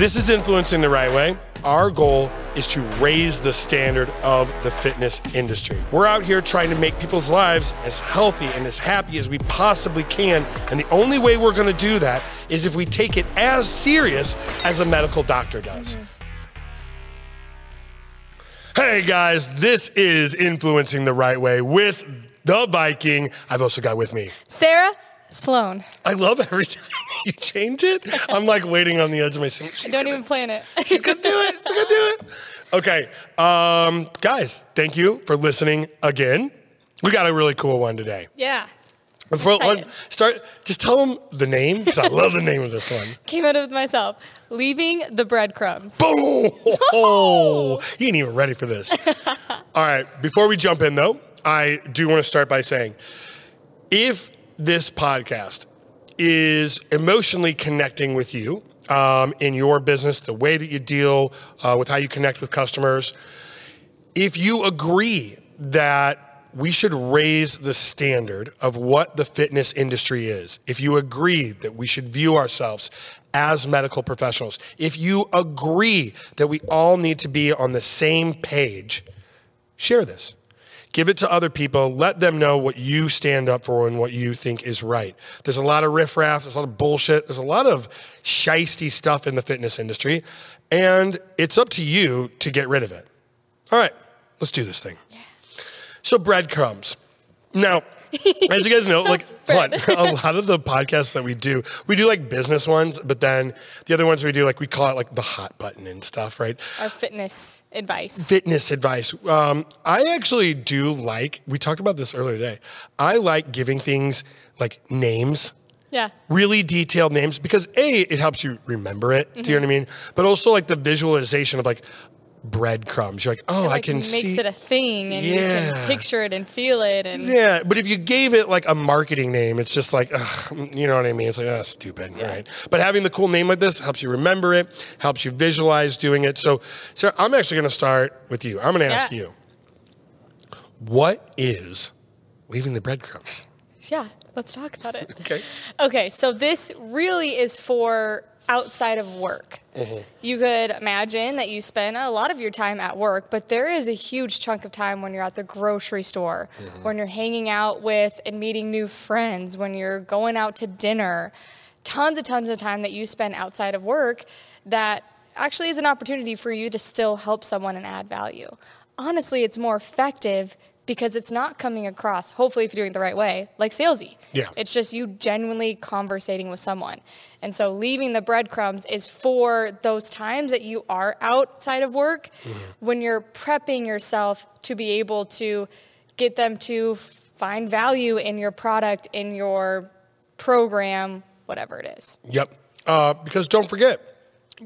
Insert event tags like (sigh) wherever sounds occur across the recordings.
This is influencing the right way. Our goal is to raise the standard of the fitness industry. We're out here trying to make people's lives as healthy and as happy as we possibly can. And the only way we're going to do that is if we take it as serious as a medical doctor does. Hey guys, this is Influencing the Right Way with the Viking. I've also got with me. Sarah Sloan. I love every time (laughs) you change it. I'm like waiting on the edge of my seat. She's Don't gonna- even plan it. (laughs) She's gonna do it. She's gonna do it. Okay, um, guys, thank you for listening again. We got a really cool one today. yeah. Before excited. start, just tell them the name because I love the name of this one. (laughs) Came out of myself. Leaving the breadcrumbs. Boom! Oh, he ain't even ready for this. All right, before we jump in though, I do want to start by saying, if this podcast is emotionally connecting with you um, in your business, the way that you deal uh, with how you connect with customers, if you agree that we should raise the standard of what the fitness industry is, if you agree that we should view ourselves as medical professionals, if you agree that we all need to be on the same page, share this. Give it to other people. Let them know what you stand up for and what you think is right. There's a lot of riffraff. There's a lot of bullshit. There's a lot of shisty stuff in the fitness industry. And it's up to you to get rid of it. All right, let's do this thing. So, breadcrumbs. Now, as you guys know, (laughs) like bread. what, (laughs) a lot of the podcasts that we do, we do like business ones, but then the other ones we do, like we call it like the hot button and stuff, right? Our fitness advice. fitness advice. Um, I actually do like, we talked about this earlier today. I like giving things like names, Yeah. really detailed names, because A, it helps you remember it. Do you know what I mean? But also like the visualization of like breadcrumbs. You're like, oh, It, I like, can makes see. it a thing and you Yeah. can picture it and feel it and yeah, but if you gave it like a marketing name, it's just like, ugh, you know what I mean? It's like, oh, stupid, right? But having the cool name like this helps you remember it, helps you visualize doing it. So, Sarah, I'm actually going to start with you. I'm going to ask Yeah. you, what is leaving the breadcrumbs? yeah, let's talk about it. (laughs) Okay. Okay, so this really is for outside of work. Mm-hmm. You could imagine that you spend a lot of your time at work, but there is a huge chunk of time when you're at the grocery store, mm-hmm. when you're hanging out with and meeting new friends, when you're going out to dinner. Tons and tons of time that you spend outside of work that actually is an opportunity for you to still help someone and add value. Honestly, it's more effective because it's not coming across, hopefully, if you're doing it the right way, like salesy. Yeah. It's just you genuinely conversating with someone. And so leaving the breadcrumbs is for those times that you are outside of work when you're prepping yourself to be able to get them to find value in your product, in your program, whatever it is. Yep. Uh, because don't forget,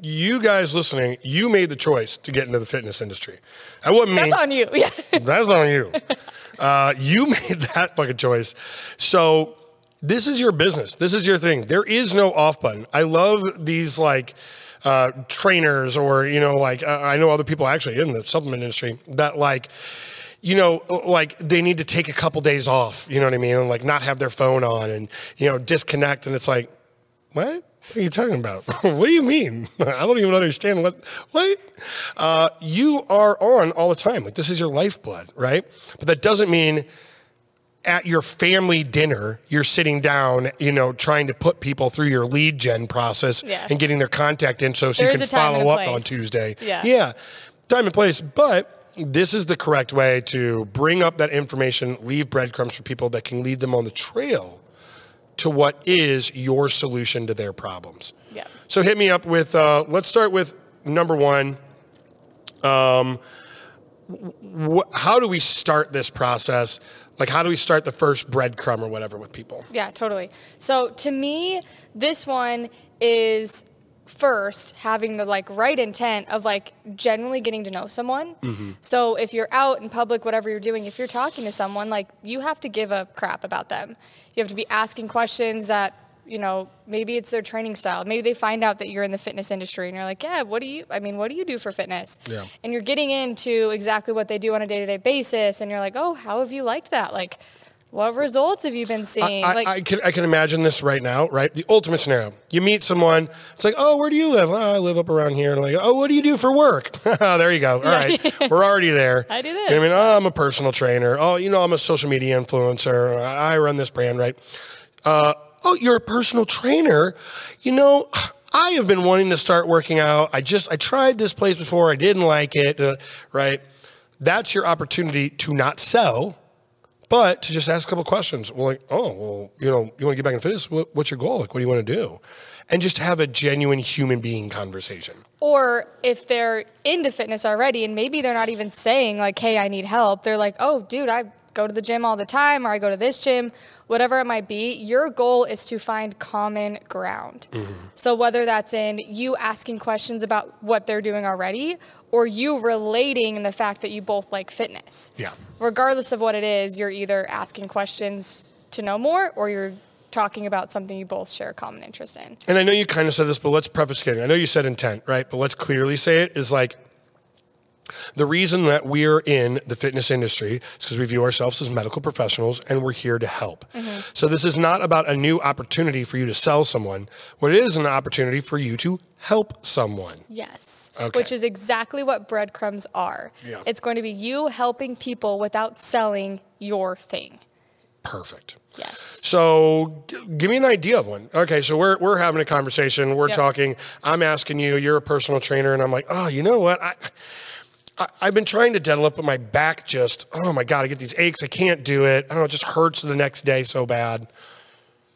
you guys listening, you made the choice to get into the fitness industry. That wasn't me. That's on you. (laughs) Yeah. That's on you. Uh, you (laughs) made that fucking choice. So this is your business. This is your thing. There is no off button. I love these like uh, trainers or you know like uh, I know other people actually in the supplement industry that like you know like they need to take a couple days off. You know what I mean? And like not have their phone on and you know disconnect. And it's like what? What are you talking about? (laughs) what do you mean? (laughs) I don't even understand what. What? Uh, you are on all the time. Like this is your lifeblood, right? But that doesn't mean at your family dinner you're sitting down, you know, trying to put people through your lead gen process Yeah. and getting their contact info so There you can a time and follow up on. Tuesday. Yeah. Yeah. Time and place, but this is the correct way to bring up that information, leave breadcrumbs for people that can lead them on the trail to what is your solution to their problems. Yeah. So hit me up with, uh, let's start with number one. Um, wh- how do we start this process? Like, how do we start the first breadcrumb or whatever with people? Yeah, totally. So to me, this one is first having the like right intent of like genuinely getting to know someone. Mm-hmm. So if you're out in public, whatever you're doing, if you're talking to someone, like you have to give a crap about them. You have to be asking questions that you know maybe it's their training style maybe they find out that you're in the fitness industry and you're like yeah what do you i mean what do you do for fitness Yeah. and you're getting into exactly what they do on a day-to-day basis and you're like oh how have you liked that like What results have you been seeing? I, like, I can I can imagine this right now, right? The ultimate scenario. You meet someone, it's like, oh, where do you live? Oh, I live up around here. And like, oh, what do you do for work? (laughs) there you go. All right. (laughs) We're already there. I do You know I mean, oh, I'm a personal trainer. Oh, you know, I'm a social media influencer. I run this brand, right? Uh, oh, you're a personal trainer. You know, I have been wanting to start working out. I just I tried this place before. I didn't like it. uh, right? That's your opportunity to not sell but to just ask a couple questions. Well, like, oh, well, you know, you want to get back in fitness? What, what's your goal? Like, what do you want to do? And just have a genuine human being conversation. or if they're into fitness already and maybe they're not even saying like, "Hey, I need help." They're like, "Oh, dude, I go to the gym all the time or I go to this gym." Whatever it might be, your goal is to find common ground. Mm-hmm. So whether that's in you asking questions about what they're doing already or you relating in the fact that you both like fitness. Yeah. Regardless of what it is, you're either asking questions to know more or you're talking about something you both share a common interest in. And I know you kind of said this, but let's preface getting. I know you said intent, right? But let's clearly say it is like the reason that we're in the fitness industry is because we view ourselves as medical professionals and we're here to help. Mm-hmm. So this is not about a new opportunity for you to sell someone. What it is an opportunity for you to help someone. Yes. Okay. Which is exactly what breadcrumbs are. Yeah. It's going to be you helping people without selling your thing. Perfect. Yes. So g- give me an idea of one. Okay, so we're we're having a conversation. We're Yep. talking. I'm asking you. You're a personal trainer, and I'm like, oh, you know what? I, I I've been trying to deadlift, but my back just oh my god, I get these aches. I can't do it. I don't know. It just hurts the next day so bad.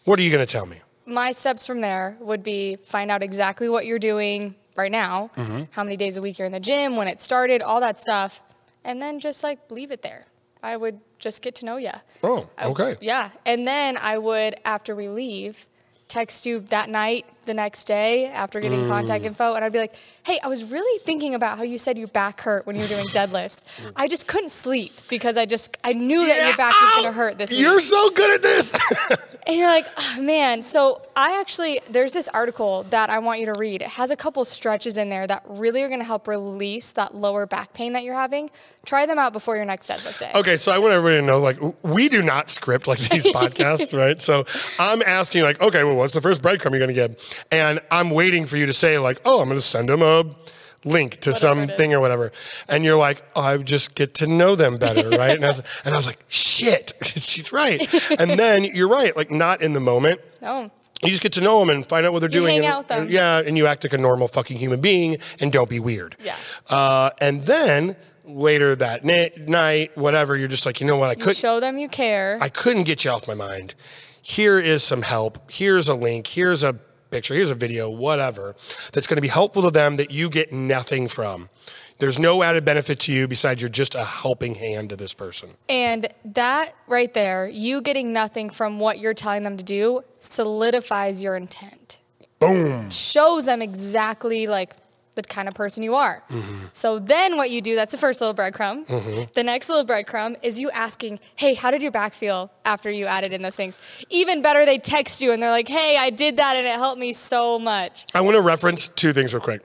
What are you going to tell me? My steps from there would be find out exactly what you're doing right now, Mm-hmm. how many days a week you're in the gym, when it started, all that stuff, and then just like leave it there. I would just get to know you. Oh, okay. Yeah. And then I would, after we leave, text you that night, the next day, after getting Mm. contact info, and I'd be like, hey, I was really thinking about how you said your back hurt when you were doing (laughs) deadlifts. I just couldn't sleep because I just, I knew that your back was going to hurt this week. You're so good at this. (laughs) And you're like, oh, man. So I actually, there's this article that I want you to read. It has a couple stretches in there that really are going to help release that lower back pain that you're having. Try them out before your next deadlift day. Okay, so I want everybody to know, like, we do not script like these (laughs) podcasts, right? So I'm asking, like, okay, well, what's the first breadcrumb you're going to give? And I'm waiting for you to say, like, oh, I'm going to send them a link to Whatever something or whatever. And you're like, oh, I just get to know them better, (laughs) right? And I was, and I was like, shit, (laughs) she's right. And (laughs) then you're right, like, not in the moment. No. You just get to know them and find out what they're You doing. hang and, out them. and- yeah, and you act like a normal fucking human being and don't be weird. Yeah. Uh, and then later that na- night, whatever, you're just like, you know what, I could show them you care. I couldn't get you off my mind. Here is some help. Here's a link. Here's a picture. Here's a video, whatever, that's going to be helpful to them that you get nothing from. There's no added benefit to you besides you're just a helping hand to this person. And that right there, you getting nothing from what you're telling them to do, solidifies your intent. Boom. Shows them exactly like the kind of person you are. Mm-hmm. So then what you do, that's the first little breadcrumb. The next little breadcrumb is you asking, hey, how did your back feel after you added in those things? Even better, they text you and they're like, hey, I did that and it helped me so much. I want to reference two things real quick.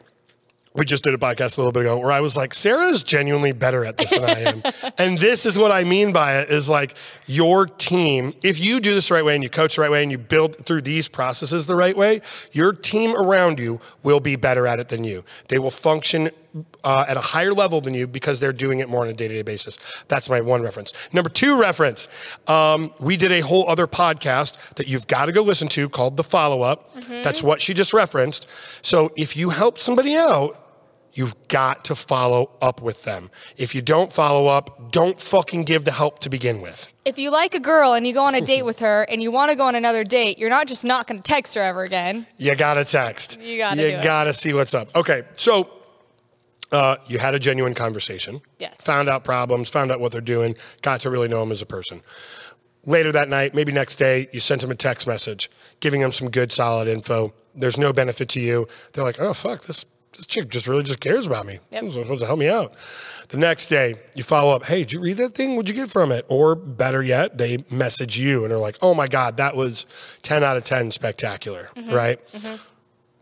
We just did a podcast a little bit ago where I was like, Sarah is genuinely better at this than I am. (laughs) and this is what I mean by it is like your team, if you do this the right way and you coach the right way and you build through these processes the right way, your team around you will be better at it than you. They will function uh, at a higher level than you because they're doing it more on a day to day basis. That's my one reference. Number two reference um, we did a whole other podcast that you've got to go listen to called The Follow Up. That's what she just referenced. So if you help somebody out, You've got to follow up with them. If you don't follow up, don't fucking give the help to begin with. If you like a girl and you go on a date (laughs) with her and you want to go on another date, you're not just not going to text her ever again. You gotta text. You gotta You gotta see what's up. Okay, so uh, you had a genuine conversation. Yes. Found out problems. Found out what they're doing. Got to really know them as a person. Later that night, maybe next day, you sent them a text message, giving them some good, solid info. There's no benefit to you. They're like, oh fuck, this this chick just really just cares about me. Yep. She's supposed to help me out. The next day, you follow up. Hey, did you read that thing? What'd you get from it? Or better yet, they message you and they're like, oh my god, that was ten out of ten, spectacular. Mm-hmm. Right?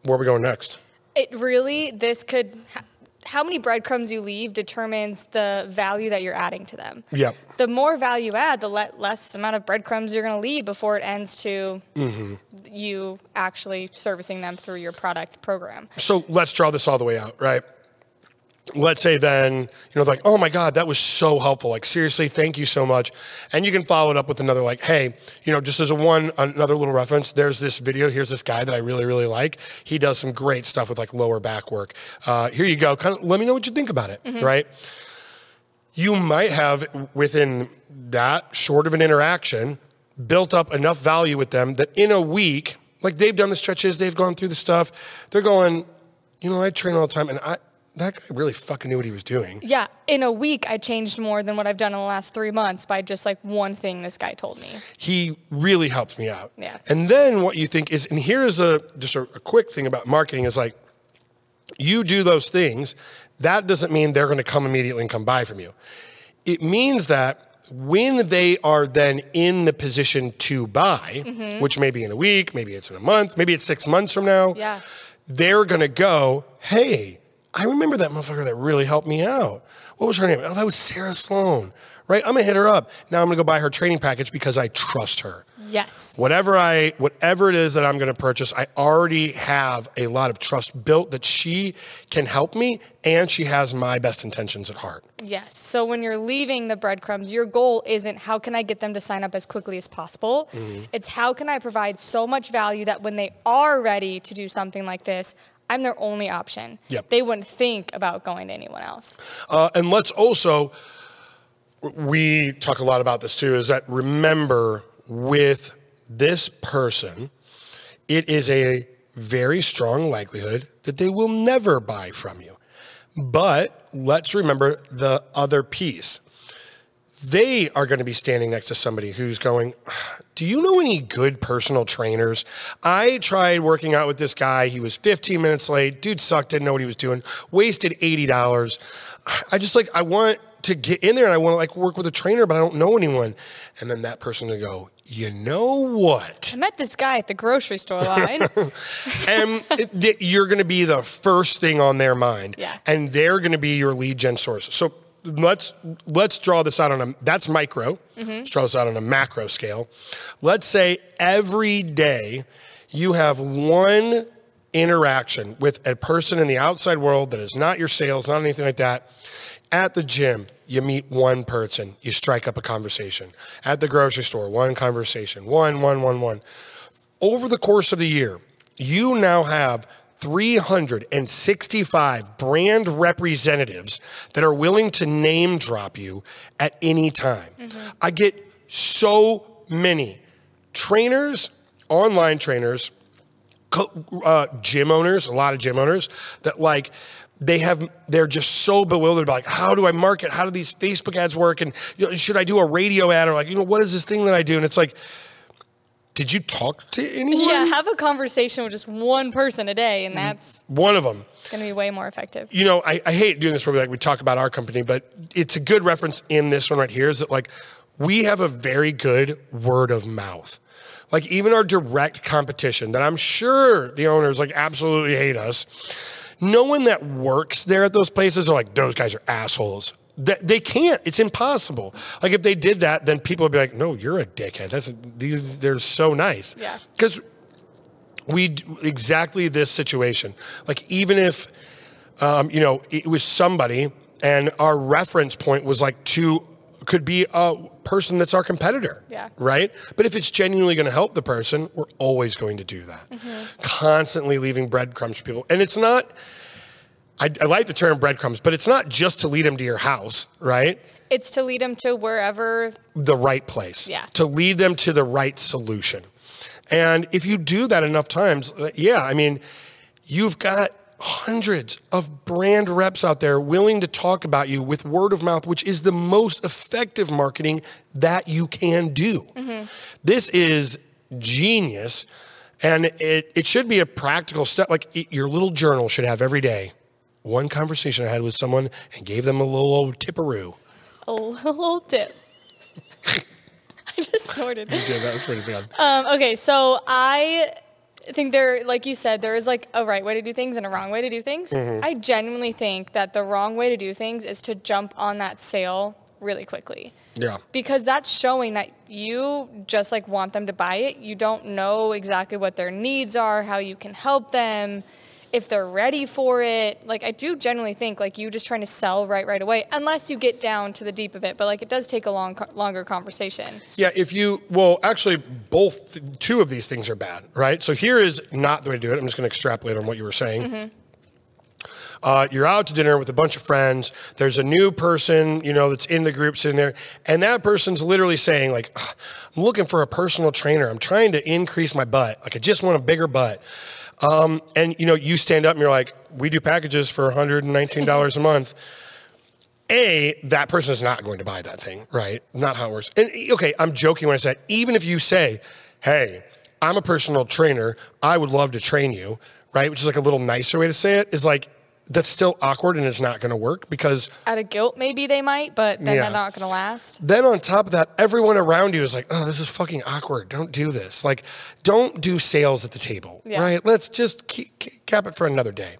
Where are we going next? It really, this could, how many breadcrumbs you leave determines the value that you're adding to them. Yep. The more value you add, the le- less amount of breadcrumbs you're going to leave before it ends to Mm-hmm. you actually servicing them through your product program. So let's draw this all the way out, right? Let's say then, you know, like, oh my God, that was so helpful. Like, seriously, thank you so much. And you can follow it up with another, like, hey, you know, just as a one, another little reference, there's this video. Here's this guy that I really, really like. He does some great stuff with like lower back work. Uh, here you go. Kind of let me know what you think about it, right? You might have within that short of an interaction built up enough value with them that in a week, like they've done the stretches, they've gone through the stuff, they're going, you know, I train all the time and I that guy really fucking knew what he was doing. Yeah, in a week, I changed more than what I've done in the last three months by just like one thing this guy told me. He really helped me out. Yeah. And then what you think is, and here's a just a, a quick thing about marketing is like, you do those things, that doesn't mean they're going to come immediately and come buy from you. It means that when they are then in the position to buy, Mm-hmm. which may be in a week, maybe it's in a month, maybe it's six months from now, Yeah. they're going to go, hey, I remember that motherfucker that really helped me out. What was her name? Oh, that was Sarah Sloan, right? I'm to hit her up. Now I'm to go buy her training package because I trust her Yes. whatever I whatever it is that I'm to purchase, I already have a lot of trust built that she can help me and she has my best intentions at heart. Yes. So when you're leaving the breadcrumbs, your goal isn't how can I get them to sign up as quickly as possible. Mm-hmm. It's how can I provide so much value that when they are ready to do something like this, I'm their only option. Yep. They wouldn't think about going to anyone else. Uh, and let's also we talk a lot about this too is that remember with this person it is a very strong likelihood that they will never buy from you. But let's remember the other piece. They are going to be standing next to somebody who's going, Do you know any good personal trainers? I tried working out with this guy. He was 15 minutes late. Dude sucked, didn't know what he was doing, wasted $80. I just like, I want to get in there and I want to like work with a trainer, but I don't know anyone. And then that person will go, You know what? I met this guy at the grocery store line. (laughs) and it- you're going to be the first thing on their mind Yeah. and they're going to be your lead gen source so let's let's draw this out on a that's micro. Let's draw this out on a macro scale. Let's say every day you have one interaction with a person in the outside world that is not your sales not anything like that. At the gym you meet one person. You strike up a conversation. At the grocery store one conversation. One one one one. Over the course of the year, you now have 365 brand representatives that are willing to name drop you at any time. I get so many trainers, online trainers, co- uh, gym owners, a lot of gym owners that like they have they're just so bewildered by like how do I market? How do these Facebook ads work? And you know, should I do a radio ad or like you know what is this thing that I do? And it's like, did you talk to anyone? yeah, have a conversation with just one person a day, and mm-hmm. that's One of them. It's going to be way more effective. You know, I, I hate doing this where we like we talk about our company, but it's a good reference in this one right here. Is that like we have a very good word of mouth. Like even our direct competition that I'm sure the owners like absolutely hate us. No one that works there at those places are like those guys are assholes. They, they can't. It's impossible. Like if they did that, then people would be like, "No, you're a dickhead." That's they're so nice. Yeah. Because we exactly this situation. Like even if um, you know it was somebody and our reference point was like to could be a person that's our competitor. Yeah. Right. But if it's genuinely going to help the person, we're always going to do that. Constantly leaving breadcrumbs for people, and it's not. I, I like the term breadcrumbs, but it's not just to lead them to your house, right? It's to lead them to wherever the right place. Yeah. To lead them to the right solution. And if you do that enough times, uh, yeah, I mean, you've got hundreds of brand reps out there willing to talk about you with word of mouth, which is the most effective marketing that you can do. This is genius. And it, it should be a practical step. Like it- your little journal should have every day one conversation I had with someone and gave them a little old tipperoo. a little tip. (laughs) I just snorted. Yeah, that was pretty bad. Um, okay, so I I think there, like you said, there is like a right way to do things and a wrong way to do things. Mm-hmm. I genuinely think that the wrong way to do things is to jump on that sale really quickly Yeah. because that's showing that you just like want them to buy it. You don't know exactly what their needs are, how you can help them, if they're ready for it. Like I do generally think like you just trying to sell right right away unless you get down to the deep of it, but like it does take a long longer conversation. Yeah, if you well, actually, both two of these things are bad, right? So here is not the way to do it. I'm just going to extrapolate on what you were saying. Uh, you're out to dinner with a bunch of friends. There's a new person, you know, that's in the group sitting there, and that person's literally saying like, "I'm looking for a personal trainer. I'm trying to increase my butt. Like, I just want a bigger butt." Um, and you know, you stand up and you're like, "We do packages for 119 dollars a (laughs) month." A, that person is not going to buy that thing, right? Not how it works. And okay, I'm joking when I say, even if you say, hey, I'm a personal trainer, I would love to train you, right? Which is like a little nicer way to say it, is like, that's still awkward and it's not going to work because Out of guilt, maybe they might, but then Yeah. they're not going to last. then on top of that, everyone around you is like, oh, this is fucking awkward. Don't do this. Like, don't do sales at the table, Yeah. right? Let's just keep, keep- cap it for another day.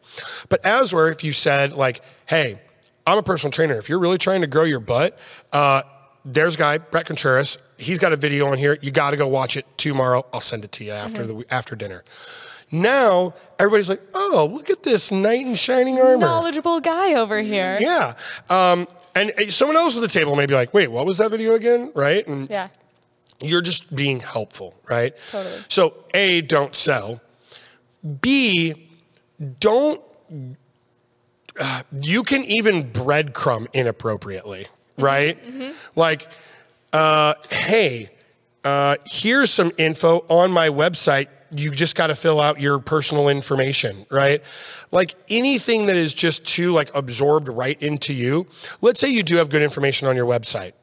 But as were, if you said, like, hey, I'm a personal trainer. If you're really trying to grow your butt, uh, there's a guy, Bret Contreras. He's got a video on here. You got to go watch it tomorrow. I'll send it to you after the after dinner. Now everybody's like, oh, look at this knight in shining armor. Knowledgeable guy over here. Yeah. Um, and someone else at the table may be like, wait, what was that video again? Right? And Yeah. you're just being helpful, right? Totally. So, A, don't sell. B, don't, uh, you can even breadcrumb inappropriately, right? Like, uh, hey, uh, here's some info on my website. You just got to fill out your personal information, right? Like anything that is just too like absorbed right into you. Let's say you do have good information on your website.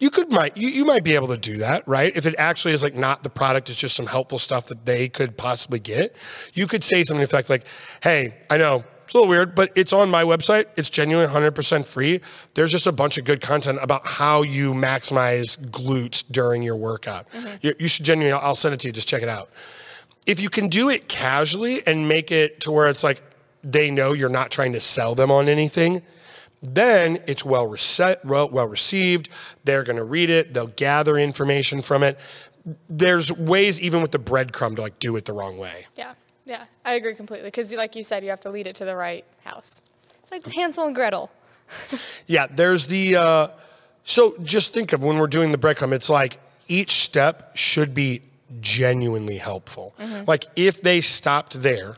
You could might you, you might be able to do that right? If it actually is like not the product it's just some helpful stuff that they could possibly get. You could say something in fact like hey i know it's a little weird but it's on my website. It's genuinely 100% free. There's just a bunch of good content about how you maximize glutes during your workout. Mm-hmm. You, you should genuinely i'll send it to you just check it out if you can do it casually and make it to where it's like they know you're not trying to sell them on anything then it's well, rece- well, well received. They're going to read it. They'll gather information from it. There's ways, even with the breadcrumb, to like do it the wrong way. Yeah. Yeah. I agree completely. Because, like you said, you have to lead it to the right house. It's like Hansel and Gretel. (laughs) Yeah, there's the. Uh, so just think of when we're doing the breadcrumb, it's like each step should be genuinely helpful. Mm-hmm. Like if they stopped there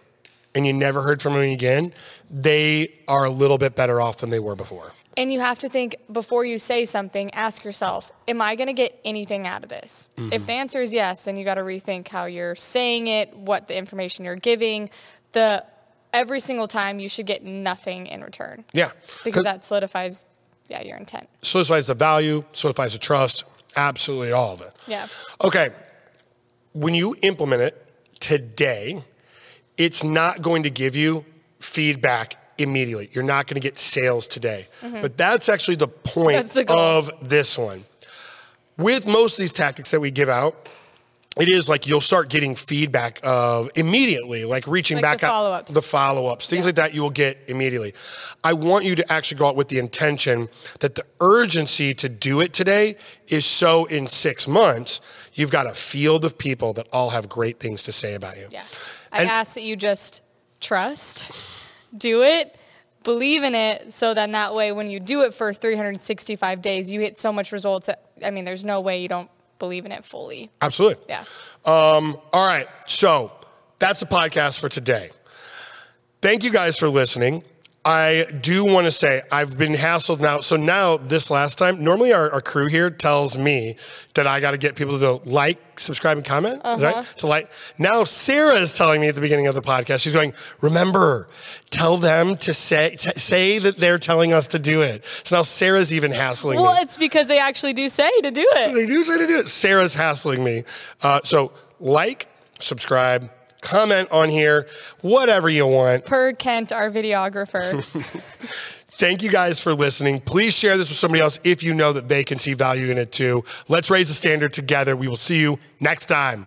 and you never heard from them again, they are a little bit better off than they were before. And you have to think before you say something, ask yourself, am I going to get anything out of this? Mm-hmm. If the answer is yes, then you got to rethink how you're saying it, what the information you're giving. The every single time you should get nothing in return. Yeah. Because that solidifies yeah, your intent. solidifies the value, solidifies the trust, absolutely all of it. Yeah. Okay. When you implement it today, it's not going to give you feedback immediately. You're not going to get sales today. Mm-hmm. But that's actually the point the of this one. With most of these tactics that we give out, it is like you'll start getting feedback of immediately, like reaching Like back the out follow-ups. the follow ups, things Yeah. like that you will get immediately. I want you to actually go out with the intention that the urgency to do it today is so in six months, you've got a field of people that all have great things to say about you. Yeah. I And- ask that you just trust, do it, believe in it, so that that way when you do it for 365 days, you hit so much results. That, I mean, there's no way you don't believe in it fully. Absolutely. Yeah. Um, all right. So that's the podcast for today. Thank you guys for listening. I do want to say I've been hassled now. So now this last time, normally our, our crew here tells me that I got to get people to like, subscribe, and comment. Is that right? To like. Now Sarah is telling me at the beginning of the podcast. She's going, remember, tell them to say say that they're telling us to do it. So now Sarah's even hassling me. Well, it's because they actually do say to do it. They do say to do it. Sarah's hassling me. Uh, so like, subscribe, comment on here, whatever you want. Per Kent, our videographer. (laughs) (laughs) Thank you guys for listening. Please share this with somebody else if you know that they can see value in it too. Let's raise the standard together. We will see you next time.